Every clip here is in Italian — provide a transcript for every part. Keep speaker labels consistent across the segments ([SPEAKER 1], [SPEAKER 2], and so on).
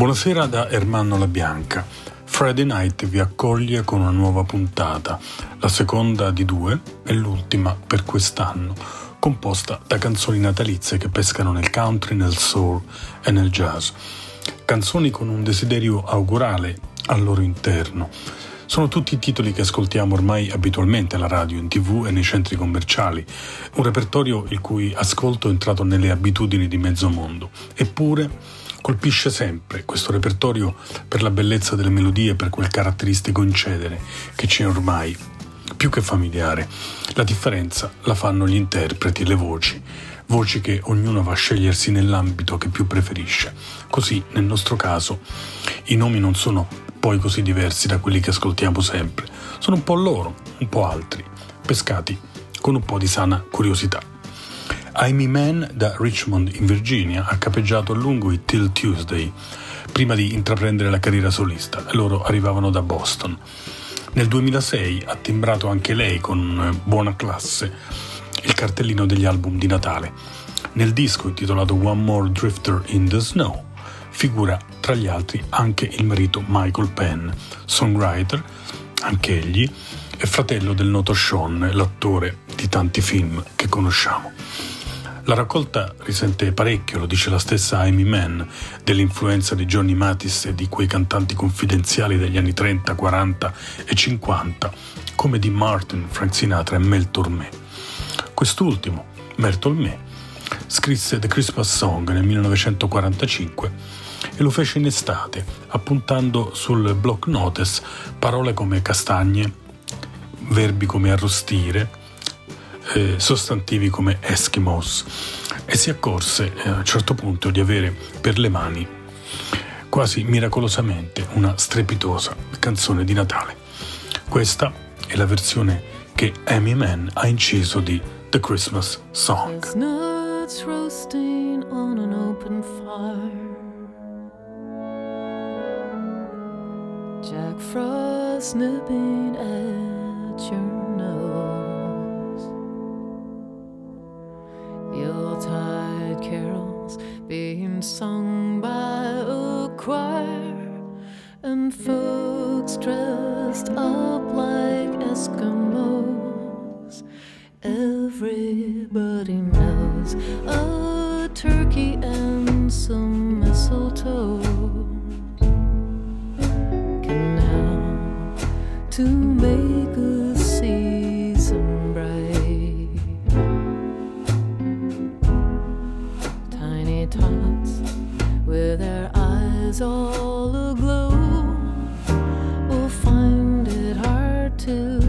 [SPEAKER 1] Buonasera da Ermanno La Bianca. Friday Night vi accoglie con una nuova puntata, la seconda di due e l'ultima per quest'anno, composta da canzoni natalizie che pescano nel country, nel soul e nel jazz. Canzoni con un desiderio augurale al loro interno. Sono tutti titoli che ascoltiamo ormai abitualmente alla radio, in tv e nei centri commerciali, un repertorio il cui ascolto è entrato nelle abitudini di mezzo mondo. Eppure Colpisce sempre questo repertorio per la bellezza delle melodie, per quel caratteristico incedere che c'è ormai più che familiare. La differenza la fanno gli interpreti, le voci, voci che ognuno va a scegliersi nell'ambito che più preferisce. Così, nel nostro caso, i nomi non sono poi così diversi da quelli che ascoltiamo sempre, sono un po' loro, un po' altri, pescati con un po' di sana curiosità. Amy Mann da Richmond in Virginia ha capeggiato a lungo i Till Tuesday prima di intraprendere la carriera solista loro arrivavano da Boston. Nel 2006 ha timbrato anche lei con buona classe il cartellino degli album di Natale. Nel disco intitolato One More Drifter in the Snow figura tra gli altri anche il marito Michael Penn, songwriter, anche egli, e fratello del noto Sean, l'attore di tanti film che conosciamo. La raccolta risente parecchio, lo dice la stessa Amy Mann, dell'influenza di Johnny Matis e di quei cantanti confidenziali degli anni 30, 40 e 50, come di Martin, Frank Sinatra e Mel Tormé. Quest'ultimo, Mel Tormé, scrisse The Christmas Song nel 1945 e lo fece in estate, appuntando sul block notice parole come castagne, verbi come arrostire, eh, sostantivi come Eskimos e si accorse eh, a un certo punto di avere per le mani quasi miracolosamente una strepitosa canzone di Natale. Questa è la versione che Amy Mann ha inciso di The Christmas Song. Jack Frost nipping at your Yuletide carols being sung by a choir, and folks dressed up like Eskimos. Everybody knows a turkey and some mistletoe can help to make all aglow. Will find it hard to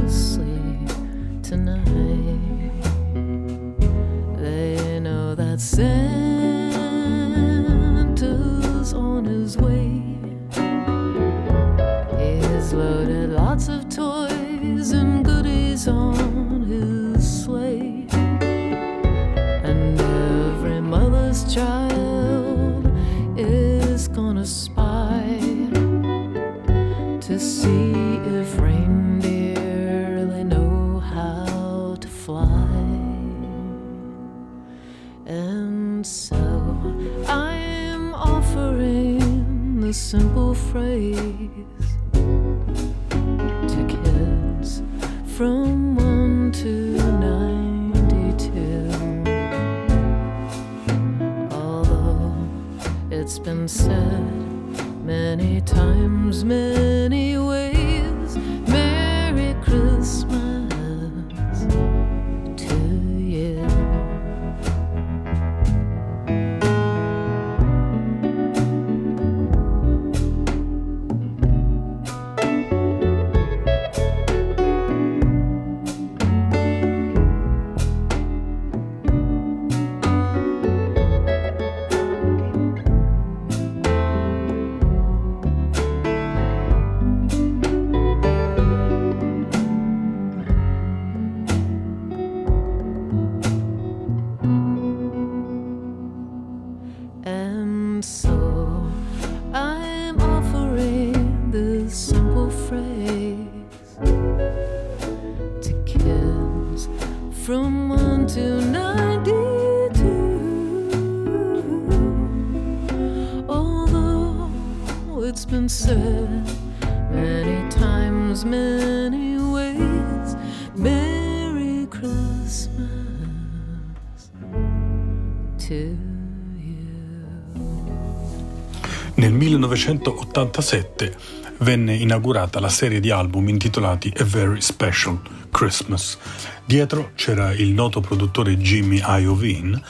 [SPEAKER 1] 1987 venne inaugurata la serie di album intitolati A Very Special Christmas. Dietro c'era il noto produttore Jimmy Iovine,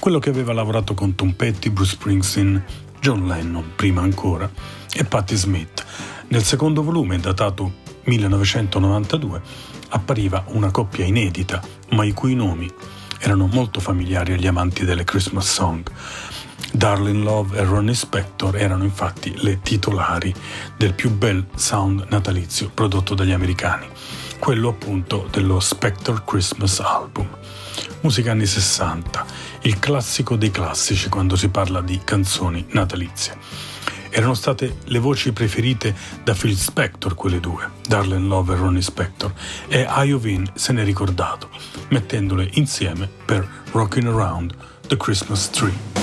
[SPEAKER 1] quello che aveva lavorato con Tom Petty, Bruce Springsteen, John Lennon, prima ancora, e Patti Smith. Nel secondo volume, datato 1992, appariva una coppia inedita, ma i cui nomi erano molto familiari agli amanti delle Christmas song. Darlene Love e Ronnie Spector erano infatti le titolari del più bel sound natalizio prodotto dagli americani, quello appunto dello Spector Christmas Album. Musica anni 60, il classico dei classici quando si parla di canzoni natalizie. Erano state le voci preferite da Phil Spector quelle due, Darlene Love e Ronnie Spector, e Iovine se n'è ricordato, mettendole insieme per Rockin' Around the Christmas Tree.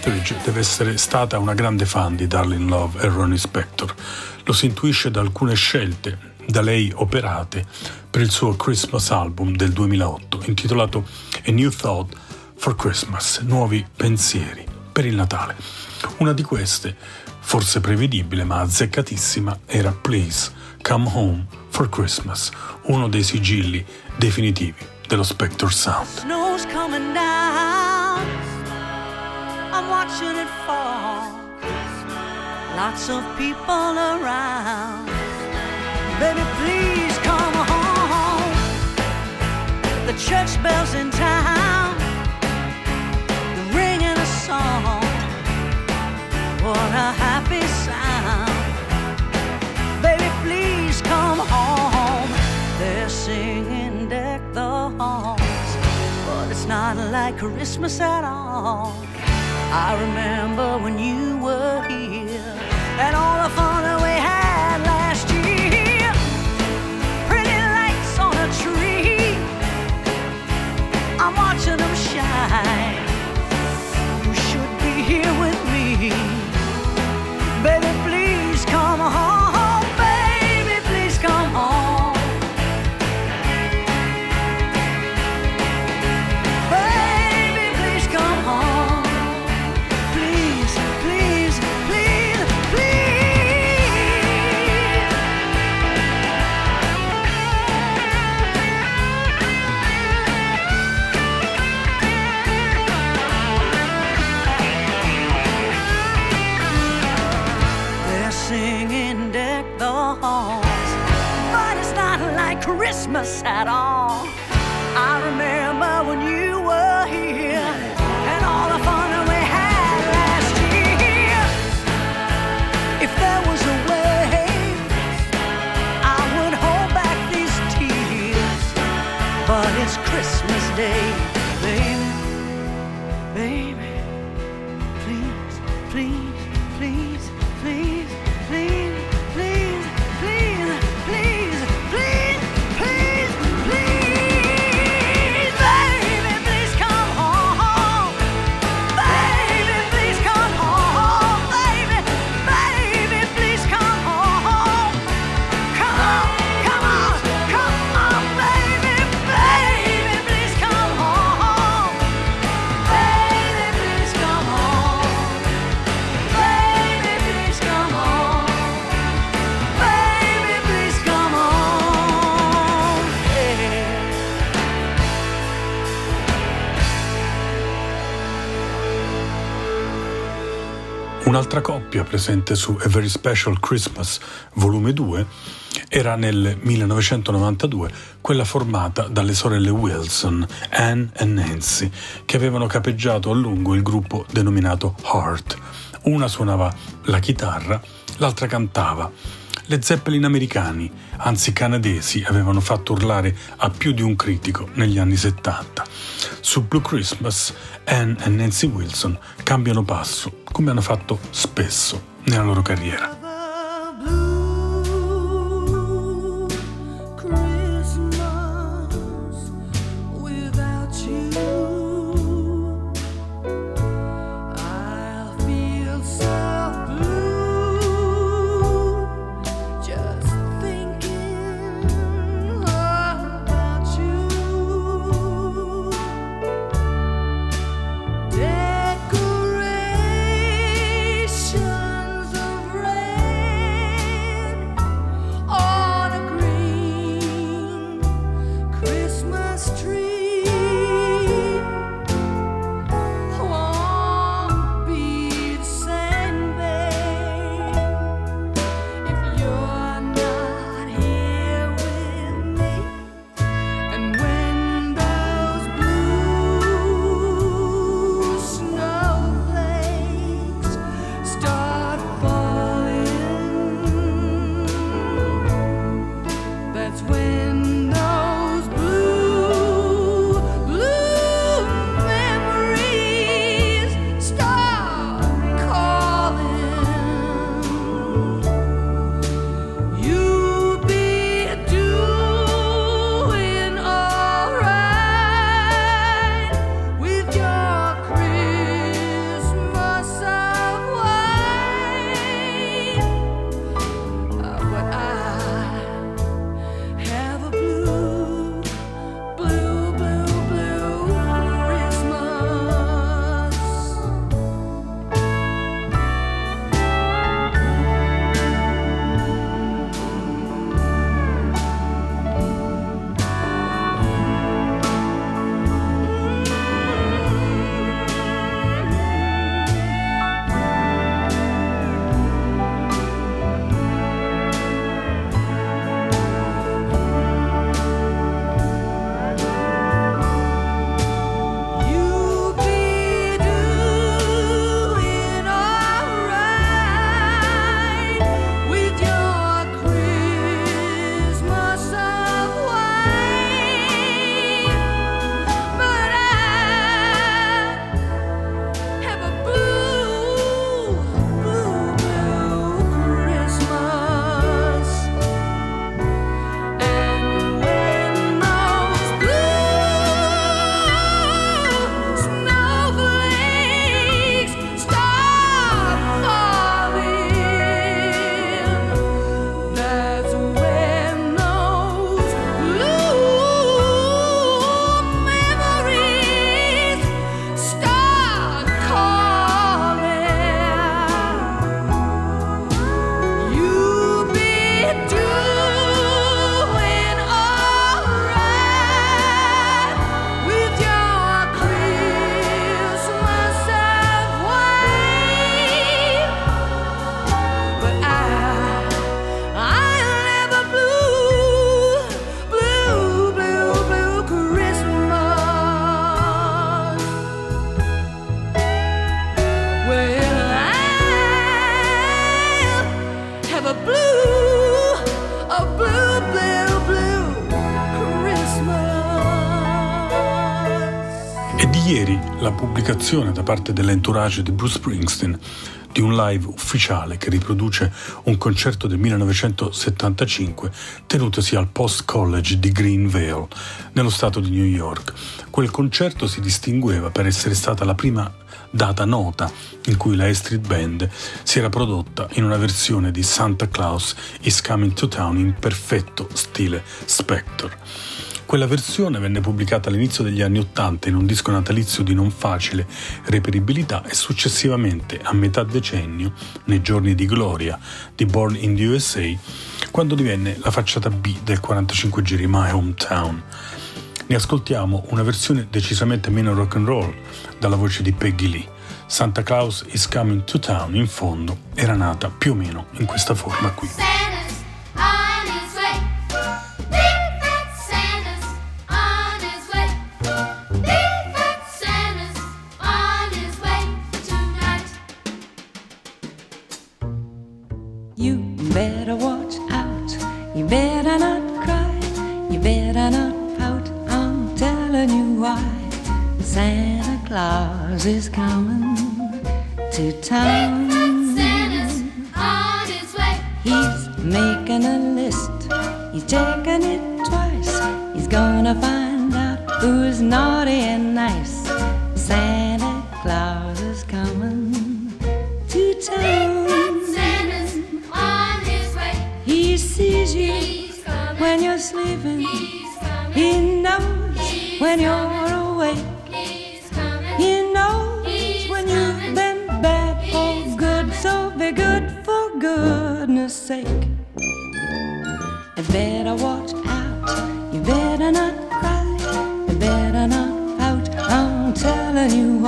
[SPEAKER 1] Etheridge deve essere stata una grande fan di Darlene Love e Ronnie Spector. Lo si intuisce da alcune scelte da lei operate per il suo Christmas album del 2008 intitolato A New Thought for Christmas, nuovi pensieri per il Natale. Una di queste, forse prevedibile ma azzeccatissima, era Please Come Home for Christmas, uno dei sigilli definitivi dello Spector Sound. I'm watching it fall. Lots of people around. Baby, please come home. The church bells in town. The ringing a song. What a happy sound. Baby, please come home. They're singing deck the halls. But it's not like Christmas at all. I remember when you were here and all the fun Coppia presente su A Very Special Christmas volume 2 era nel 1992 quella formata dalle sorelle Wilson, Anne e Nancy, che avevano capeggiato a lungo il gruppo denominato Heart. Una suonava la chitarra, l'altra cantava. Le Zeppelin americani, anzi canadesi, avevano fatto urlare a più di un critico negli anni 70. Su Blue Christmas, Anne e Nancy Wilson cambiano passo, come hanno fatto spesso nella loro carriera. Ieri la pubblicazione da parte dell'entourage di Bruce Springsteen di un live ufficiale che riproduce un concerto del 1975 tenutosi al Post College di Greenvale, nello stato di New York. Quel concerto si distingueva per essere stata la prima data nota in cui la Street Band si era prodotta in una versione di Santa Claus is Coming to Town in perfetto stile Spectre. Quella versione venne pubblicata all'inizio degli anni Ottanta in un disco natalizio di non facile reperibilità e successivamente a metà decennio, nei giorni di gloria di Born in the USA, quando divenne la facciata B del 45 giri My Hometown. Ne ascoltiamo una versione decisamente meno rock and roll dalla voce di Peggy Lee. Santa Claus is Coming to Town in fondo era nata più o meno in questa forma qui.
[SPEAKER 2] When you're sleeping.
[SPEAKER 3] He's coming.
[SPEAKER 2] He knows when you're awake.
[SPEAKER 3] He's coming.
[SPEAKER 2] He knows when you've been bad for good. So be good for goodness sake. You better watch out. You better not cry. You better not pout. I'm telling you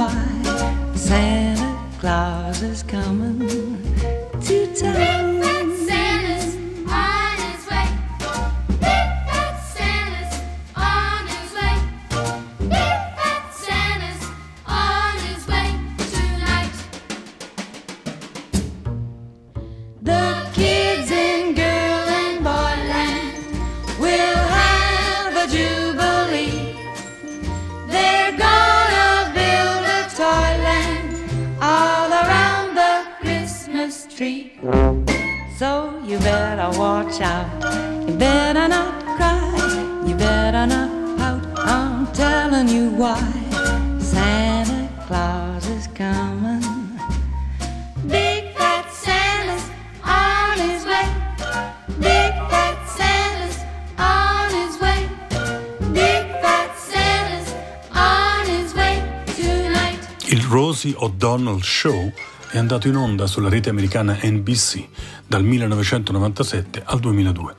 [SPEAKER 1] andato in onda sulla rete americana NBC dal 1997 al 2002.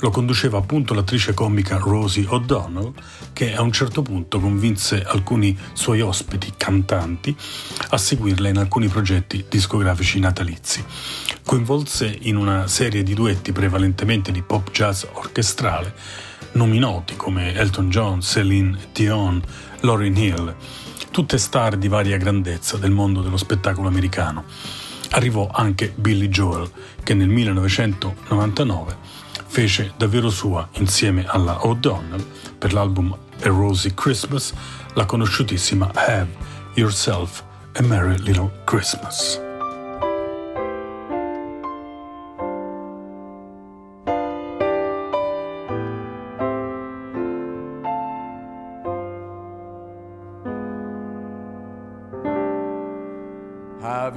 [SPEAKER 1] Lo conduceva appunto l'attrice comica Rosie O'Donnell, che a un certo punto convinse alcuni suoi ospiti cantanti a seguirla in alcuni progetti discografici natalizi. Coinvolse in una serie di duetti prevalentemente di pop jazz orchestrale nomi noti come Elton John, Celine Dion, Lauryn Hill, tutte star di varia grandezza del mondo dello spettacolo americano. Arrivò anche Billy Joel, che nel 1999 fece davvero sua, insieme alla O'Donnell, per l'album A Rosy Christmas, la conosciutissima Have Yourself a Merry Little Christmas.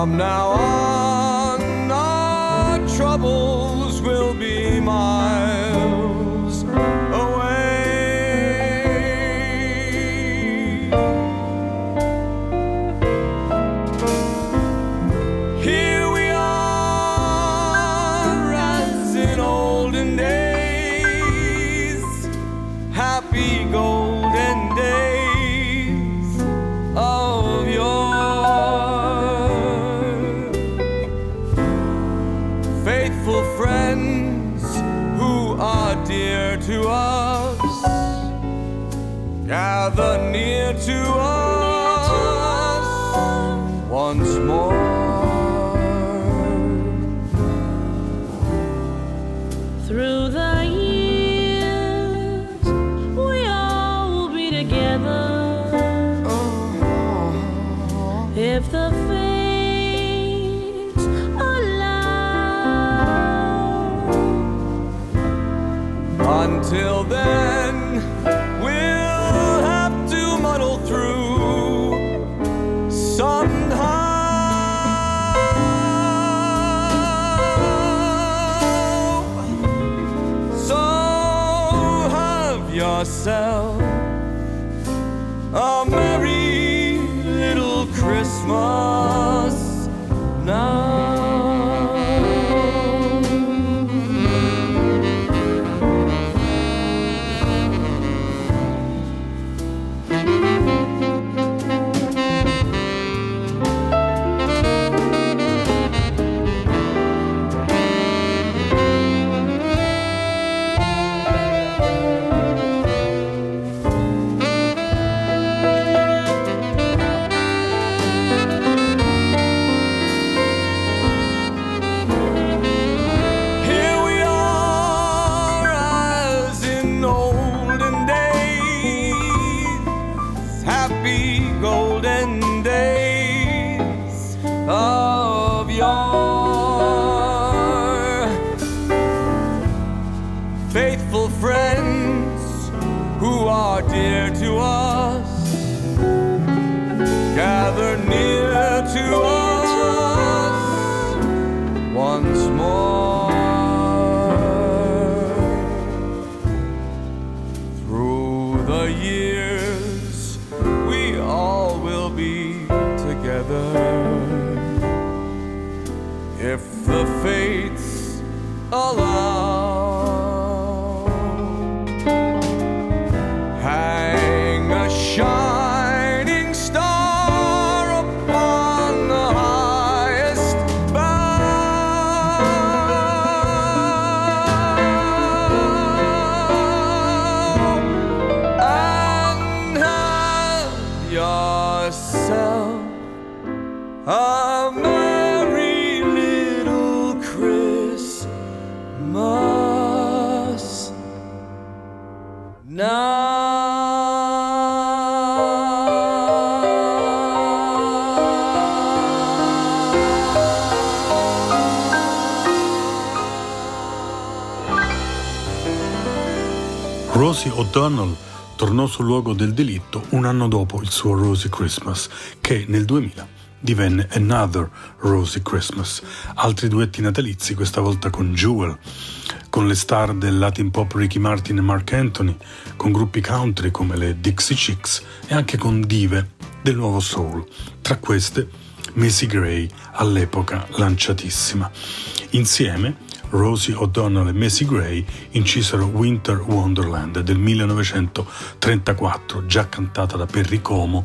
[SPEAKER 4] From now on,
[SPEAKER 1] O'Donnell tornò sul luogo del delitto un anno dopo il suo Rosie Christmas, che nel 2000 divenne Another Rosie Christmas. Altri duetti natalizi, questa volta con Jewel, con le star del Latin pop Ricky Martin e Mark Anthony, con gruppi country come le Dixie Chicks e anche con dive del nuovo soul. Tra queste Macy Gray, all'epoca lanciatissima. Insieme Rosie O'Donnell e Macy Gray incisero Winter Wonderland del 1934, già cantata da Perry Como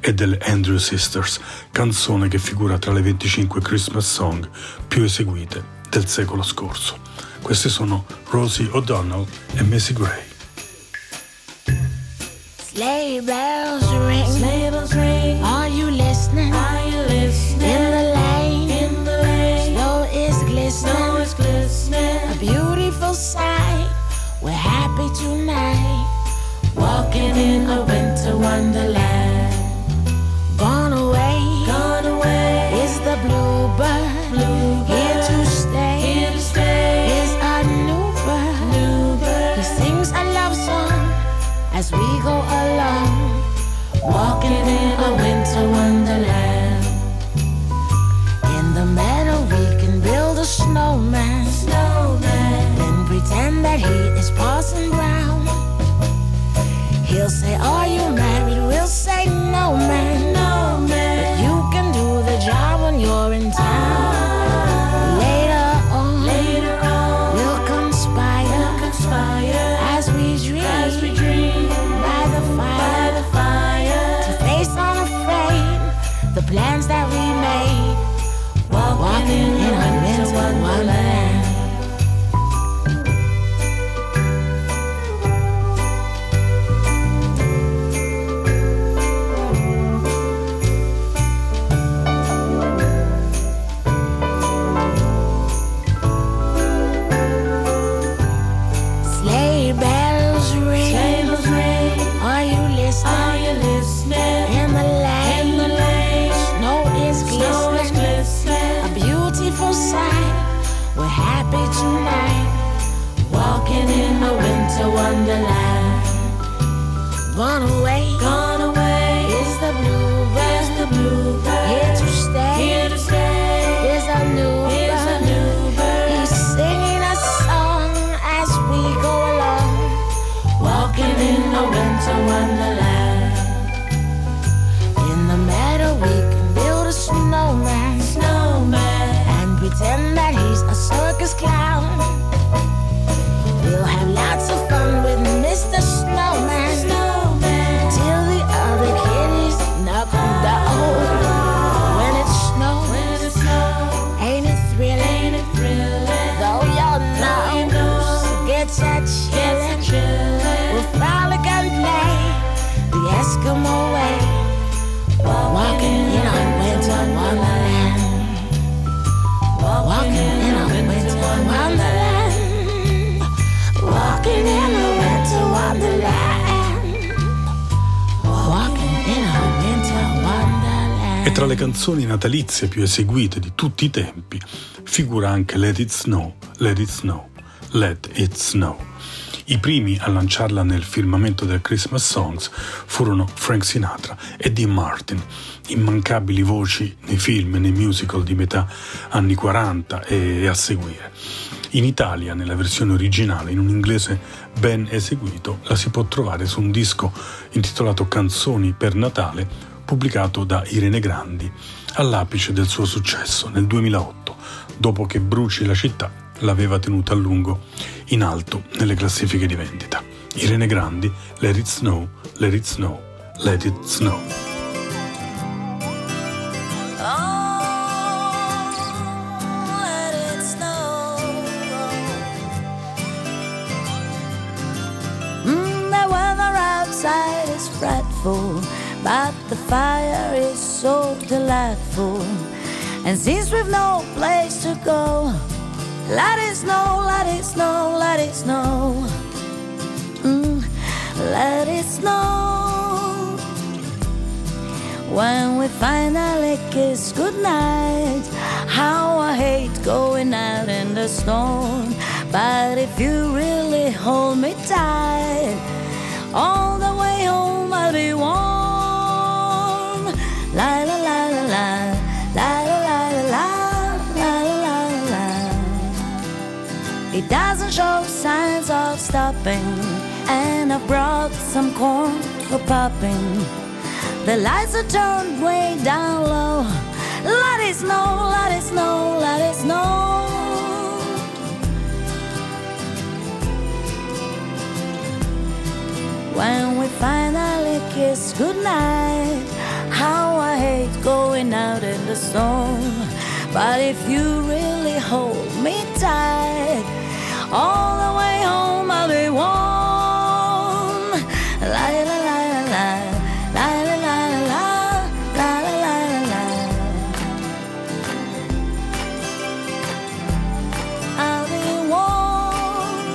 [SPEAKER 1] e delle Andrew Sisters, canzone che figura tra le 25 Christmas song più eseguite del secolo scorso. Queste sono Rosie O'Donnell e Macy Gray.
[SPEAKER 5] Sleigh bells ring.
[SPEAKER 6] Sleigh bells ring.
[SPEAKER 5] Happy tonight.
[SPEAKER 6] Walking in a winter wonderland.
[SPEAKER 5] Gone away
[SPEAKER 6] Gone away
[SPEAKER 5] is the bluebird.
[SPEAKER 6] Bluebird.
[SPEAKER 1] Tra le canzoni natalizie più eseguite di tutti i tempi figura anche Let It Snow, Let It Snow, Let It Snow. I primi a lanciarla nel firmamento del Christmas Songs furono Frank Sinatra e Dean Martin, immancabili voci nei film e nei musical di metà anni 40 e a seguire. In Italia, nella versione originale, in un inglese ben eseguito, la si può trovare su un disco intitolato Canzoni per Natale, pubblicato da Irene Grandi all'apice del suo successo nel 2008, dopo che Bruci la città l'aveva tenuta a lungo in alto nelle classifiche di vendita. Irene Grandi, Let It Snow, Let It Snow, Let It Snow.
[SPEAKER 7] Oh, snow. But the fire is so delightful. And since we've no place to go, let it snow, let it snow, let it snow. Mm, let it snow. When we finally kiss goodnight, how I hate going out in the storm. But if you really hold me tight, all the way home I'll be warm. La la la la la, la la la la. It doesn't show signs of stopping, and I brought some corn for popping. The lights are turned way down low. Let it snow, let it snow, let it snow. When we finally kiss goodnight, how I hate going out in the storm. But if you really hold me tight, all the way home I'll be warm. La la la la la, la la la la la, la la la. I'll be warm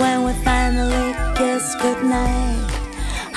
[SPEAKER 7] when we finally kiss goodnight.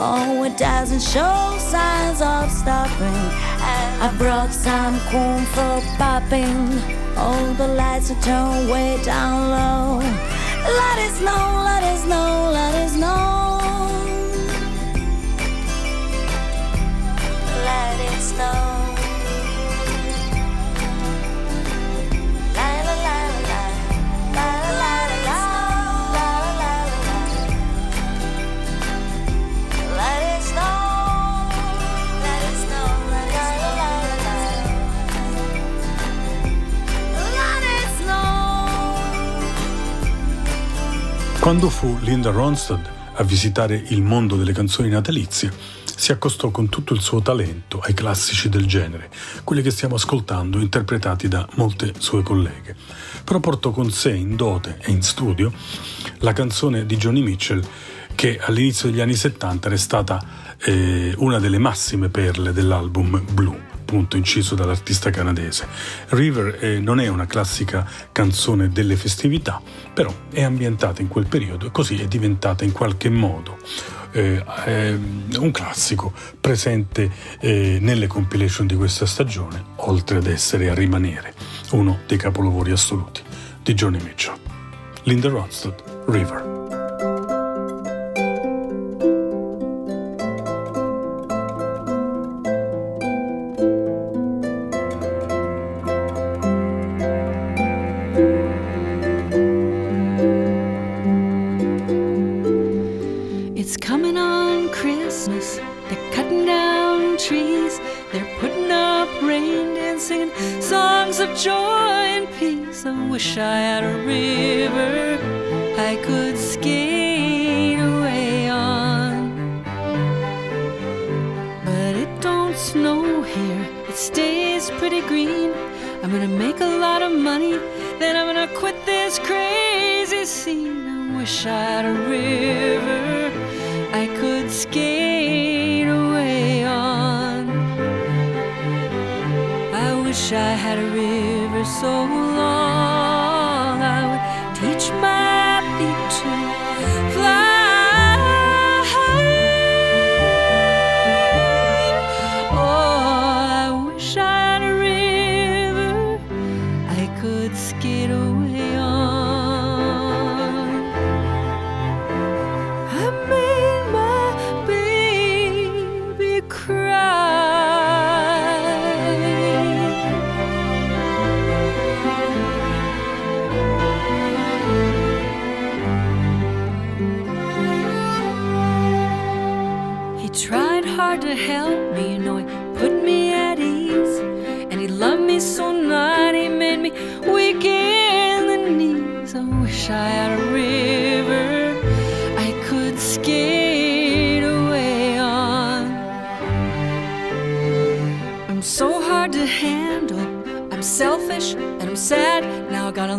[SPEAKER 7] Oh, it doesn't show signs of stopping. I brought some corn for popping. All the lights are turned way down low. Let it snow, let it snow, let it snow. Let it snow.
[SPEAKER 1] Quando fu Linda Ronstadt a visitare il mondo delle canzoni natalizie, si accostò con tutto il suo talento ai classici del genere, quelli che stiamo ascoltando interpretati da molte sue colleghe. Però portò con sé in dote e in studio la canzone di Johnny Mitchell che all'inizio degli anni 70 era stata eh, una delle massime perle dell'album Blue appunto inciso dall'artista canadese. River eh, non è una classica canzone delle festività, però è ambientata in quel periodo e così è diventata in qualche modo eh, ehm, un classico presente eh, nelle compilation di questa stagione, oltre ad essere a rimanere uno dei capolavori assoluti di Johnny Mitchell. Linda Ronstadt, River.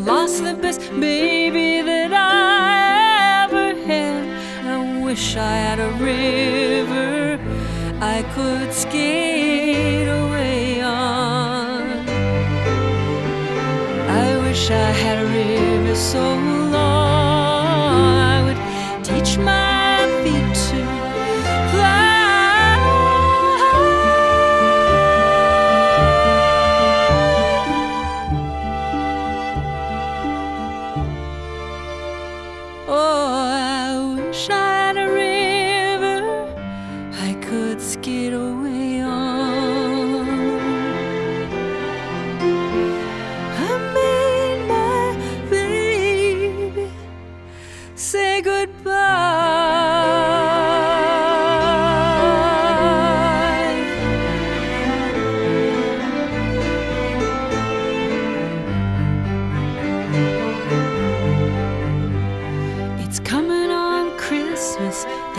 [SPEAKER 8] Lost the best baby that I ever had. I wish I had a river I could skate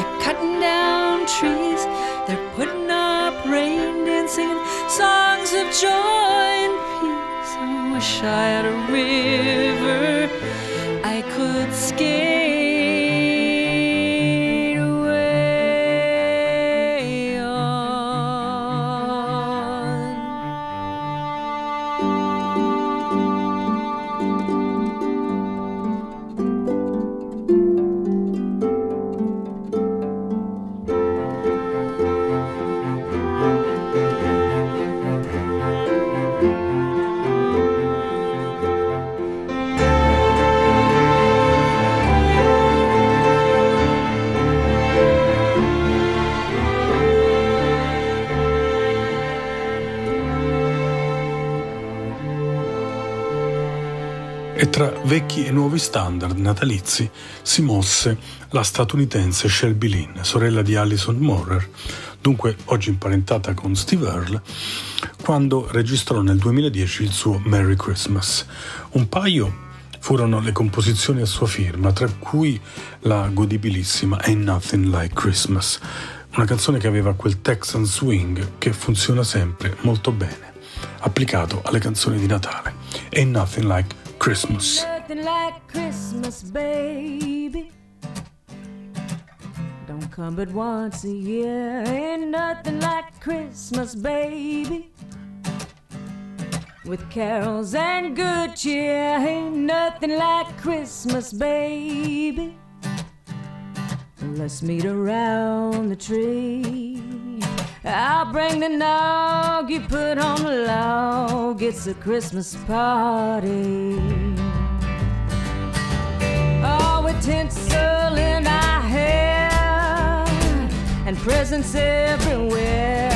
[SPEAKER 8] They're cutting down trees. They're putting up rain and singing songs of joy and peace. I wish I had a river I could skate
[SPEAKER 1] standard natalizi si mosse la statunitense Shelby Lynn, sorella di Alison Morer, dunque oggi imparentata con Steve Earle, quando registrò nel 2010 il suo Merry Christmas. Un paio furono le composizioni a sua firma, tra cui la godibilissima Ain't Nothing Like Christmas, una canzone che aveva quel Texan swing che funziona sempre molto bene, applicato alle canzoni di Natale. Ain't Nothing Like Christmas.
[SPEAKER 2] Nothing like Christmas, baby. Don't come but once a year. Ain't nothing like Christmas, baby. With carols and good cheer, ain't nothing like Christmas, baby. Let's meet around the tree. I'll bring the nog you put on the log. It's a Christmas party. Tinsel in our hair and presents everywhere.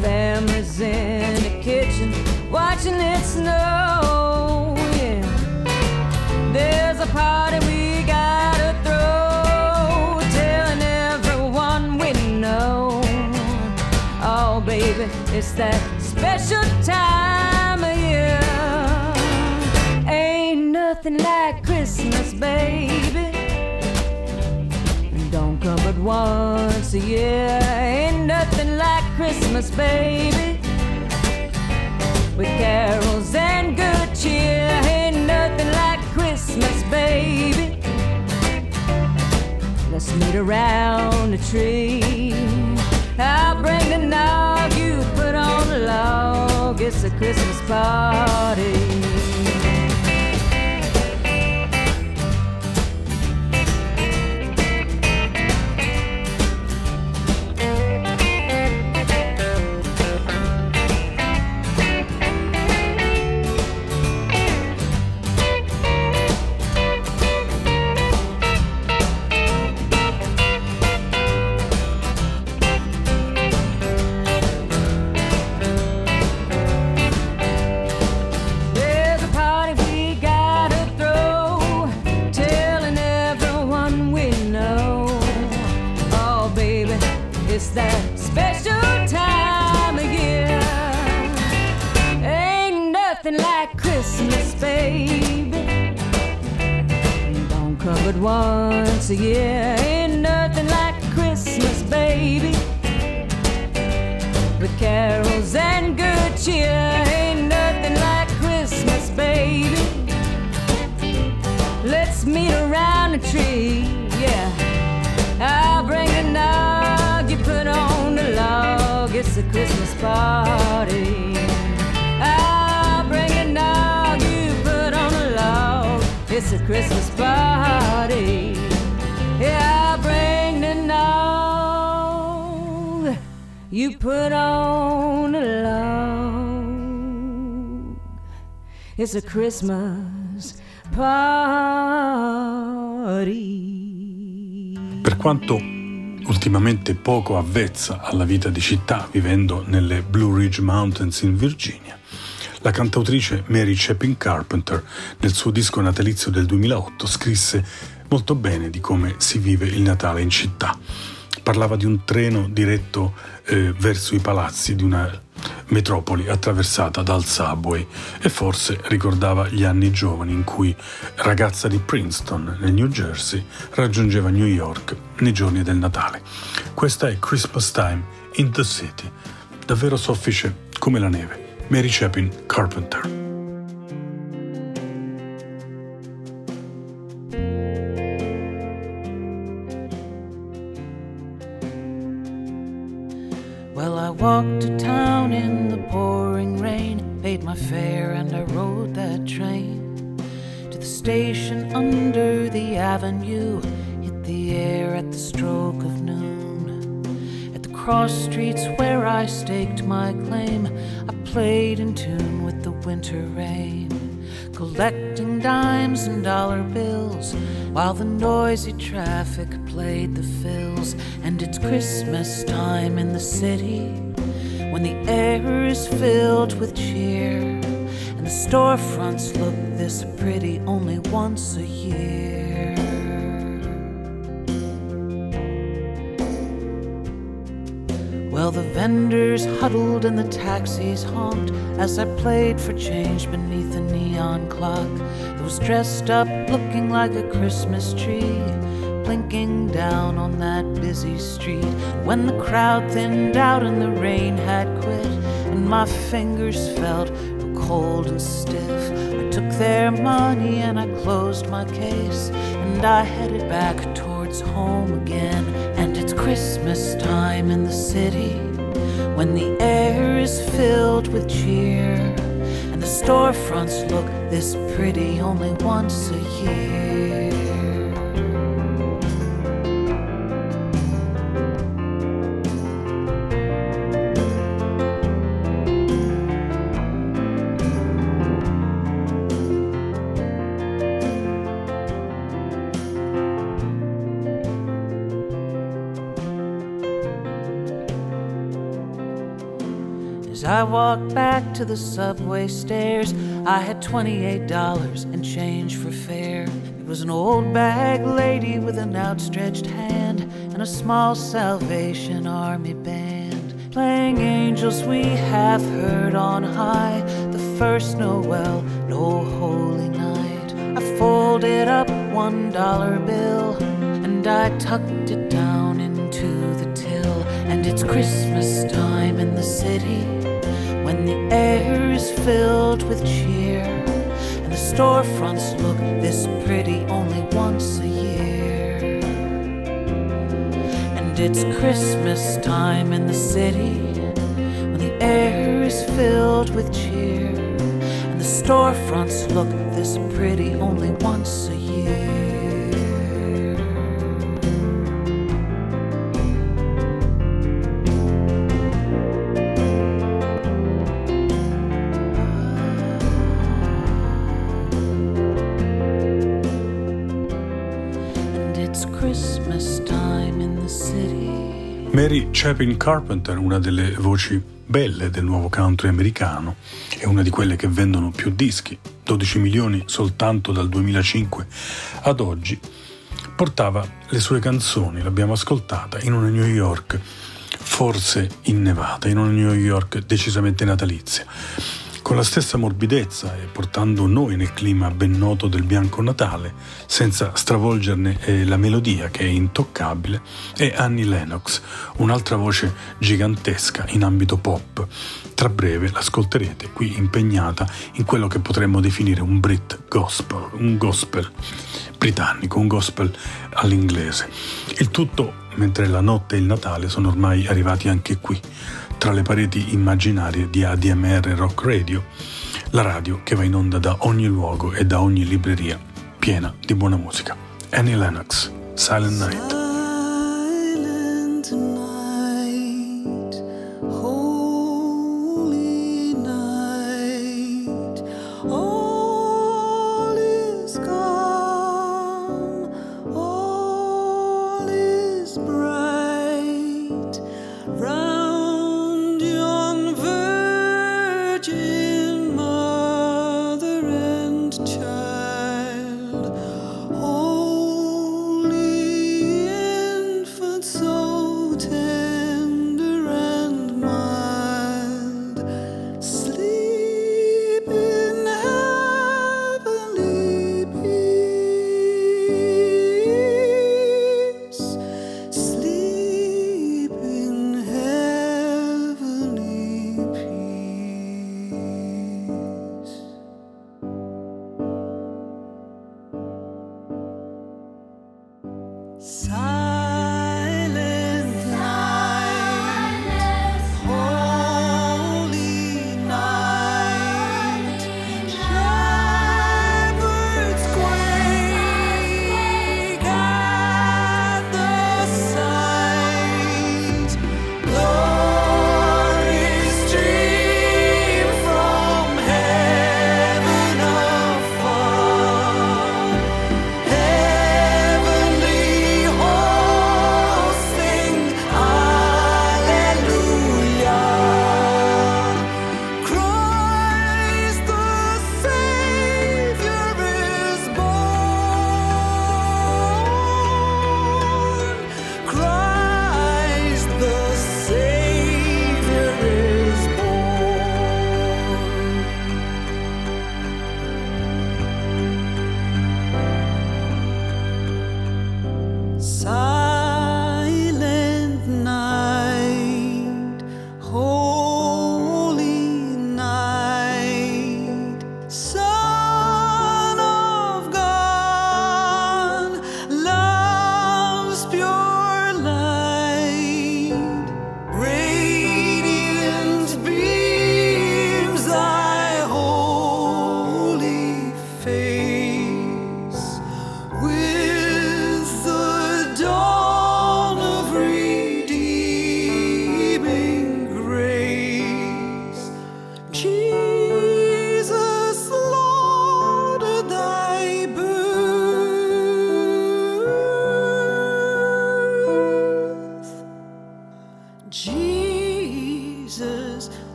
[SPEAKER 2] Families in the kitchen watching it snow. Yeah. There's a party we gotta throw, telling everyone we know. Oh, baby, it's that special nothing like Christmas, baby. Don't come but once a year. Ain't nothing like Christmas, baby. With carols and good cheer. Ain't nothing like Christmas, baby. Let's meet around the tree. I'll bring the nog you put on the log. It's a Christmas party. It's a Christmas party.
[SPEAKER 1] Per quanto ultimamente poco avvezza alla vita di città vivendo nelle Blue Ridge Mountains in Virginia, la cantautrice Mary Chapin Carpenter nel suo disco natalizio del 2008 scrisse molto bene di come si vive il Natale in città. Parlava di un treno diretto eh, verso i palazzi di una metropoli attraversata dal subway e forse ricordava gli anni giovani in cui ragazza di Princeton nel New Jersey raggiungeva New York nei giorni del Natale. Questa è Christmas Time in the City, davvero soffice come la neve. Mary Chapin Carpenter.
[SPEAKER 9] My claim, I played in tune with the winter rain, collecting dimes and dollar bills while the noisy traffic played the fills. And it's Christmas time in the city when the air is filled with cheer and the storefronts look this pretty only once a year. Well, the vendors huddled and the taxis honked as I played for change beneath a neon clock that was dressed up looking like a Christmas tree, blinking down on that busy street. When the crowd thinned out and the rain had quit, and my fingers felt cold and stiff, I took their money and I closed my case, and I headed back towards home again, Christmas time in the city when the air is filled with cheer, and the storefronts look this pretty only once a year. The subway stairs, I had $28 and change for fare. It was an old bag lady with an outstretched hand and a small Salvation Army band. Playing angels we have heard on high, the first Noel, no holy night. I folded up one dollar bill and I tucked it down into the till. And it's Christmas time in the city the air is filled with cheer and the storefronts look this pretty only once a year. And it's Christmas time in the city when the air is filled with cheer and the storefronts look this pretty only once a year.
[SPEAKER 4] Mary Chapin Carpenter, una delle voci belle del nuovo country americano, è una di quelle che vendono più dischi, 12 milioni soltanto dal 2005 ad oggi, portava le sue canzoni, l'abbiamo ascoltata, in una New York forse innevata, in una New York decisamente natalizia. Con la stessa morbidezza e portando noi nel clima ben noto del bianco Natale, senza stravolgerne eh, la melodia che è intoccabile, è Annie Lennox, un'altra voce gigantesca in ambito pop. Tra breve l'ascolterete qui impegnata in quello che potremmo definire un Brit gospel, un gospel britannico, un gospel all'inglese. Il tutto mentre la notte e il Natale sono ormai arrivati anche qui, tra le pareti immaginarie di ADMR Rock Radio, la radio che va in onda da ogni luogo e da ogni libreria, piena di buona musica. Annie Lennox, Silent Night.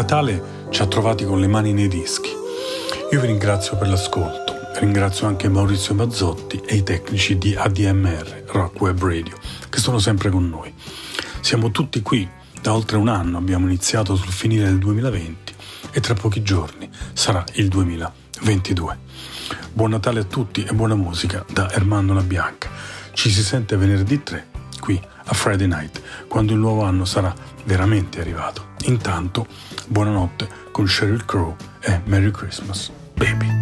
[SPEAKER 10] Natale ci ha trovati con le mani nei dischi. Io vi ringrazio per l'ascolto, ringrazio anche Maurizio Mazzotti e i tecnici di ADMR, Rock Web Radio, che sono sempre con noi. Siamo tutti qui, da oltre un anno abbiamo iniziato sul finire del 2020 e tra pochi giorni sarà il 2022. Buon Natale a tutti e buona musica da Ermanno La Bianca. Ci si sente venerdì 3 qui a Friday Night, quando il nuovo anno sarà veramente arrivato. Intanto Buonanotte con Sheryl Crow e Merry Christmas, baby.